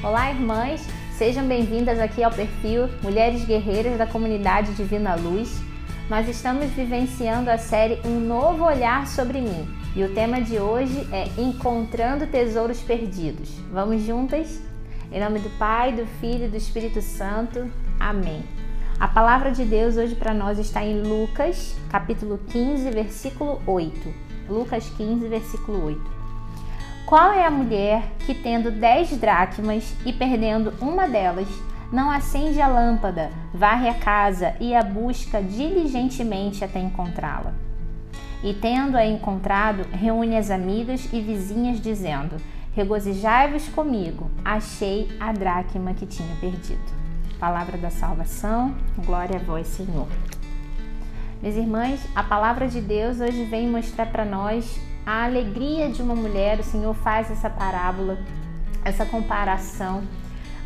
Olá, irmãs! Sejam bem-vindas aqui ao perfil Mulheres Guerreiras da Comunidade Divina Luz. Nós estamos vivenciando a série Um Novo Olhar sobre Mim e o tema de hoje é Encontrando Tesouros Perdidos. Vamos juntas? Em nome do Pai, do Filho e do Espírito Santo. Amém. A palavra de Deus hoje para nós está em Lucas, capítulo 15, versículo 8. Lucas 15, versículo 8. Qual é a mulher que, tendo dez dracmas e perdendo uma delas, não acende a lâmpada, varre a casa e a busca diligentemente até encontrá-la? E tendo-a encontrado, reúne as amigas e vizinhas, dizendo: Regozijai-vos comigo, achei a dracma que tinha perdido. Palavra da salvação, glória a vós, Senhor. Minhas irmãs, a palavra de Deus hoje vem mostrar para nós a alegria de uma mulher, o Senhor faz essa parábola, essa comparação.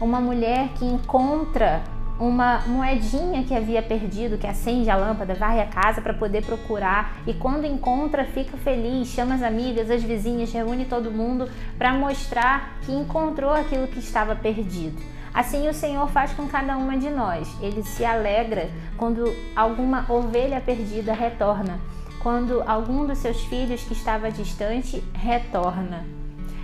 Uma mulher que encontra uma moedinha que havia perdido, que acende a lâmpada, varre a casa para poder procurar e quando encontra fica feliz, chama as amigas, as vizinhas, reúne todo mundo para mostrar que encontrou aquilo que estava perdido. Assim o Senhor faz com cada uma de nós. Ele se alegra quando alguma ovelha perdida retorna quando algum dos seus filhos que estava distante retorna.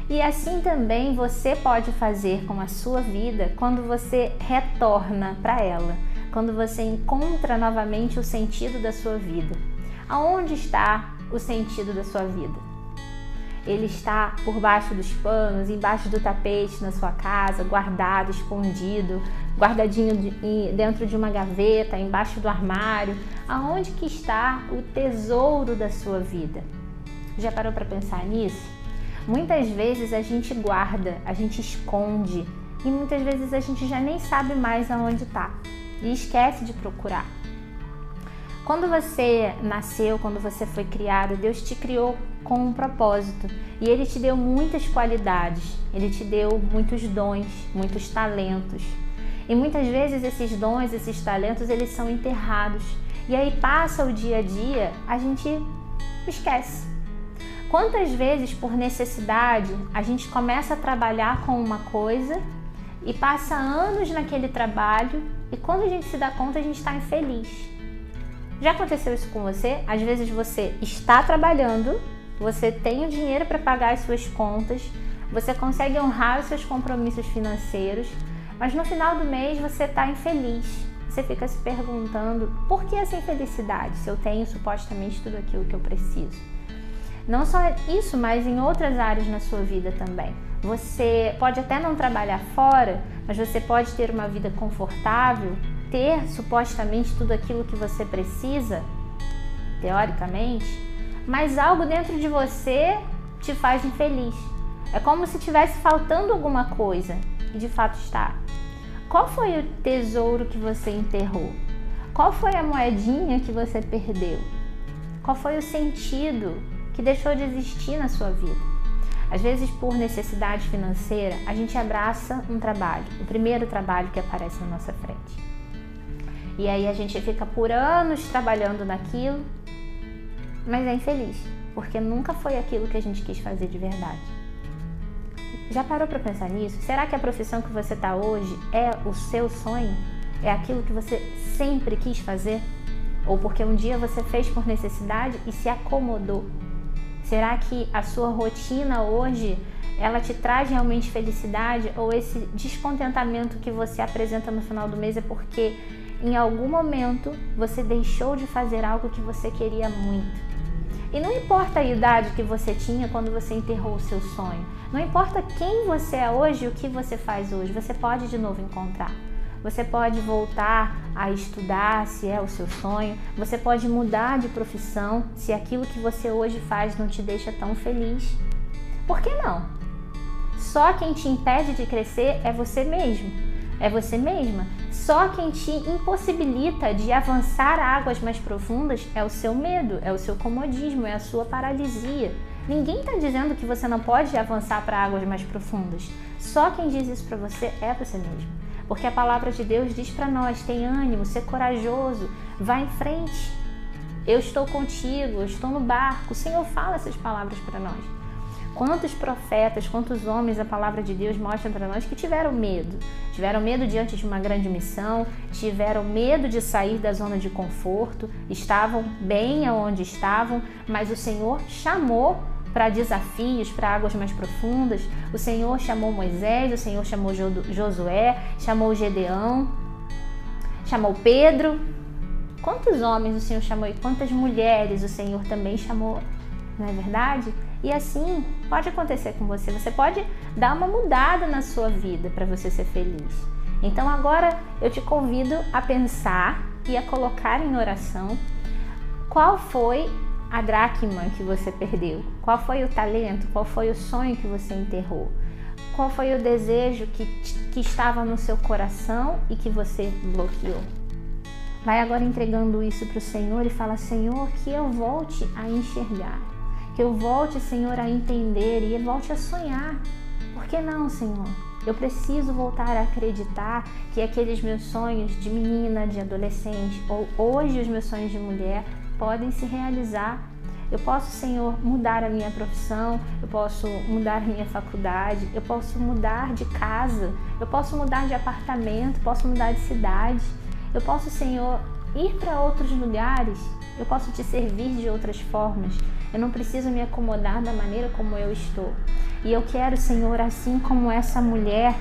E assim também você pode fazer com a sua vida quando você retorna para ela, quando você encontra novamente o sentido da sua vida. Aonde está o sentido da sua vida? Ele está por baixo dos panos, embaixo do tapete na sua casa, guardado, escondido, guardadinho de, dentro de uma gaveta, embaixo do armário. Aonde que está o tesouro da sua vida? Já parou para pensar nisso? Muitas vezes a gente guarda, a gente esconde e muitas vezes a gente já nem sabe mais aonde está e esquece de procurar. Quando você nasceu, quando você foi criado, Deus te criou com um propósito e Ele te deu muitas qualidades, Ele te deu muitos dons, muitos talentos. E muitas vezes esses dons, esses talentos, eles são enterrados. E aí passa o dia a dia, a gente esquece. Quantas vezes, por necessidade, a gente começa a trabalhar com uma coisa e passa anos naquele trabalho e quando a gente se dá conta, a gente está infeliz. Já aconteceu isso com você? Às vezes você está trabalhando, você tem o dinheiro para pagar as suas contas, você consegue honrar os seus compromissos financeiros, mas no final do mês você está infeliz. Você fica se perguntando por que essa infelicidade se eu tenho supostamente tudo aquilo que eu preciso. Não só isso, mas em outras áreas na sua vida também. Você pode até não trabalhar fora, mas você pode ter uma vida confortável, ter supostamente tudo aquilo que você precisa, teoricamente, mas algo dentro de você te faz infeliz. É como se tivesse faltando alguma coisa e de fato está. Qual foi o tesouro que você enterrou? Qual foi a moedinha que você perdeu? Qual foi o sentido que deixou de existir na sua vida? Às vezes, por necessidade financeira, a gente abraça um trabalho, o primeiro trabalho que aparece na nossa frente. E aí a gente fica por anos trabalhando naquilo, mas é infeliz, porque nunca foi aquilo que a gente quis fazer de verdade. Já parou para pensar nisso? Será que a profissão que você está hoje é o seu sonho? É aquilo que você sempre quis fazer? Ou porque um dia você fez por necessidade e se acomodou? Será que a sua rotina hoje ela te traz realmente felicidade ou esse descontentamento que você apresenta no final do mês é porque em algum momento você deixou de fazer algo que você queria muito. E não importa a idade que você tinha quando você enterrou o seu sonho, não importa quem você é hoje e o que você faz hoje, você pode de novo encontrar. Você pode voltar a estudar se é o seu sonho, você pode mudar de profissão se aquilo que você hoje faz não te deixa tão feliz. Por que não? Só quem te impede de crescer é você mesmo, é você mesma. Só quem te impossibilita de avançar águas mais profundas é o seu medo, é o seu comodismo, é a sua paralisia. Ninguém está dizendo que você não pode avançar para águas mais profundas. Só quem diz isso para você é você mesmo. Porque a palavra de Deus diz para nós: tem ânimo, ser corajoso, vá em frente. Eu estou contigo, eu estou no barco. O Senhor fala essas palavras para nós. Quantos profetas, quantos homens a palavra de Deus mostra para nós que tiveram medo? Tiveram medo diante de uma grande missão, tiveram medo de sair da zona de conforto, estavam bem aonde estavam, mas o Senhor chamou para desafios, para águas mais profundas. O Senhor chamou Moisés, o Senhor chamou Josué, chamou Gedeão, chamou Pedro. Quantos homens o Senhor chamou e quantas mulheres o Senhor também chamou, não é verdade? E assim pode acontecer com você. Você pode dar uma mudada na sua vida para você ser feliz. Então agora eu te convido a pensar e a colocar em oração qual foi a dracma que você perdeu? Qual foi o talento? Qual foi o sonho que você enterrou? Qual foi o desejo que, que estava no seu coração e que você bloqueou? Vai agora entregando isso para o Senhor e fala: Senhor, que eu volte a enxergar, que eu volte, Senhor, a entender e volte a sonhar. Por que não, Senhor? Eu preciso voltar a acreditar que aqueles meus sonhos de menina, de adolescente, ou hoje os meus sonhos de mulher, podem se realizar. Eu posso, Senhor, mudar a minha profissão, eu posso mudar a minha faculdade, eu posso mudar de casa, eu posso mudar de apartamento, posso mudar de cidade. Eu posso, Senhor, ir para outros lugares, eu posso te servir de outras formas. Eu não preciso me acomodar da maneira como eu estou. E eu quero, Senhor, assim como essa mulher,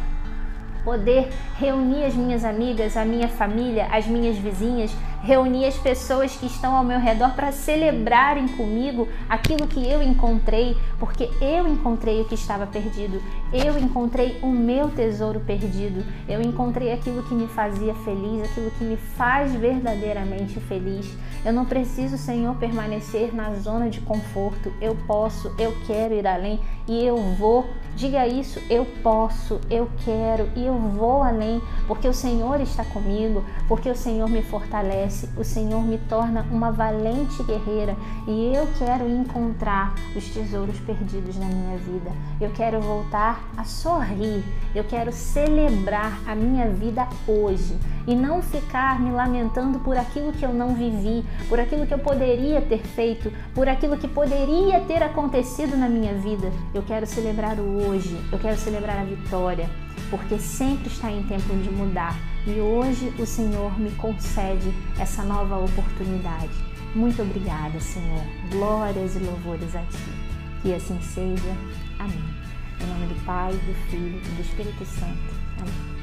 poder reunir as minhas amigas, a minha família, as minhas vizinhas, reunir as pessoas que estão ao meu redor para celebrarem comigo aquilo que eu encontrei, porque eu encontrei o que estava perdido, eu encontrei o meu tesouro perdido, eu encontrei aquilo que me fazia feliz, aquilo que me faz verdadeiramente feliz. Eu não preciso, Senhor, permanecer na zona de conforto. Eu posso, eu quero ir além e eu vou. Diga isso, eu posso, eu quero e eu vou além, porque o Senhor está comigo, porque o Senhor me fortalece, o Senhor me torna uma valente guerreira e eu quero encontrar os tesouros perdidos na minha vida. Eu quero voltar a sorrir, eu quero celebrar a minha vida hoje e não ficar me lamentando por aquilo que eu não vivi, por aquilo que eu poderia ter feito, por aquilo que poderia ter acontecido na minha vida. Eu quero celebrar o hoje, eu quero celebrar a vitória, porque sempre está em tempo de mudar e hoje o Senhor me concede essa nova oportunidade. Muito obrigada, Senhor. Glórias e louvores a Ti. Que assim seja. Amém. Em nome do Pai, do Filho e do Espírito Santo. Amém.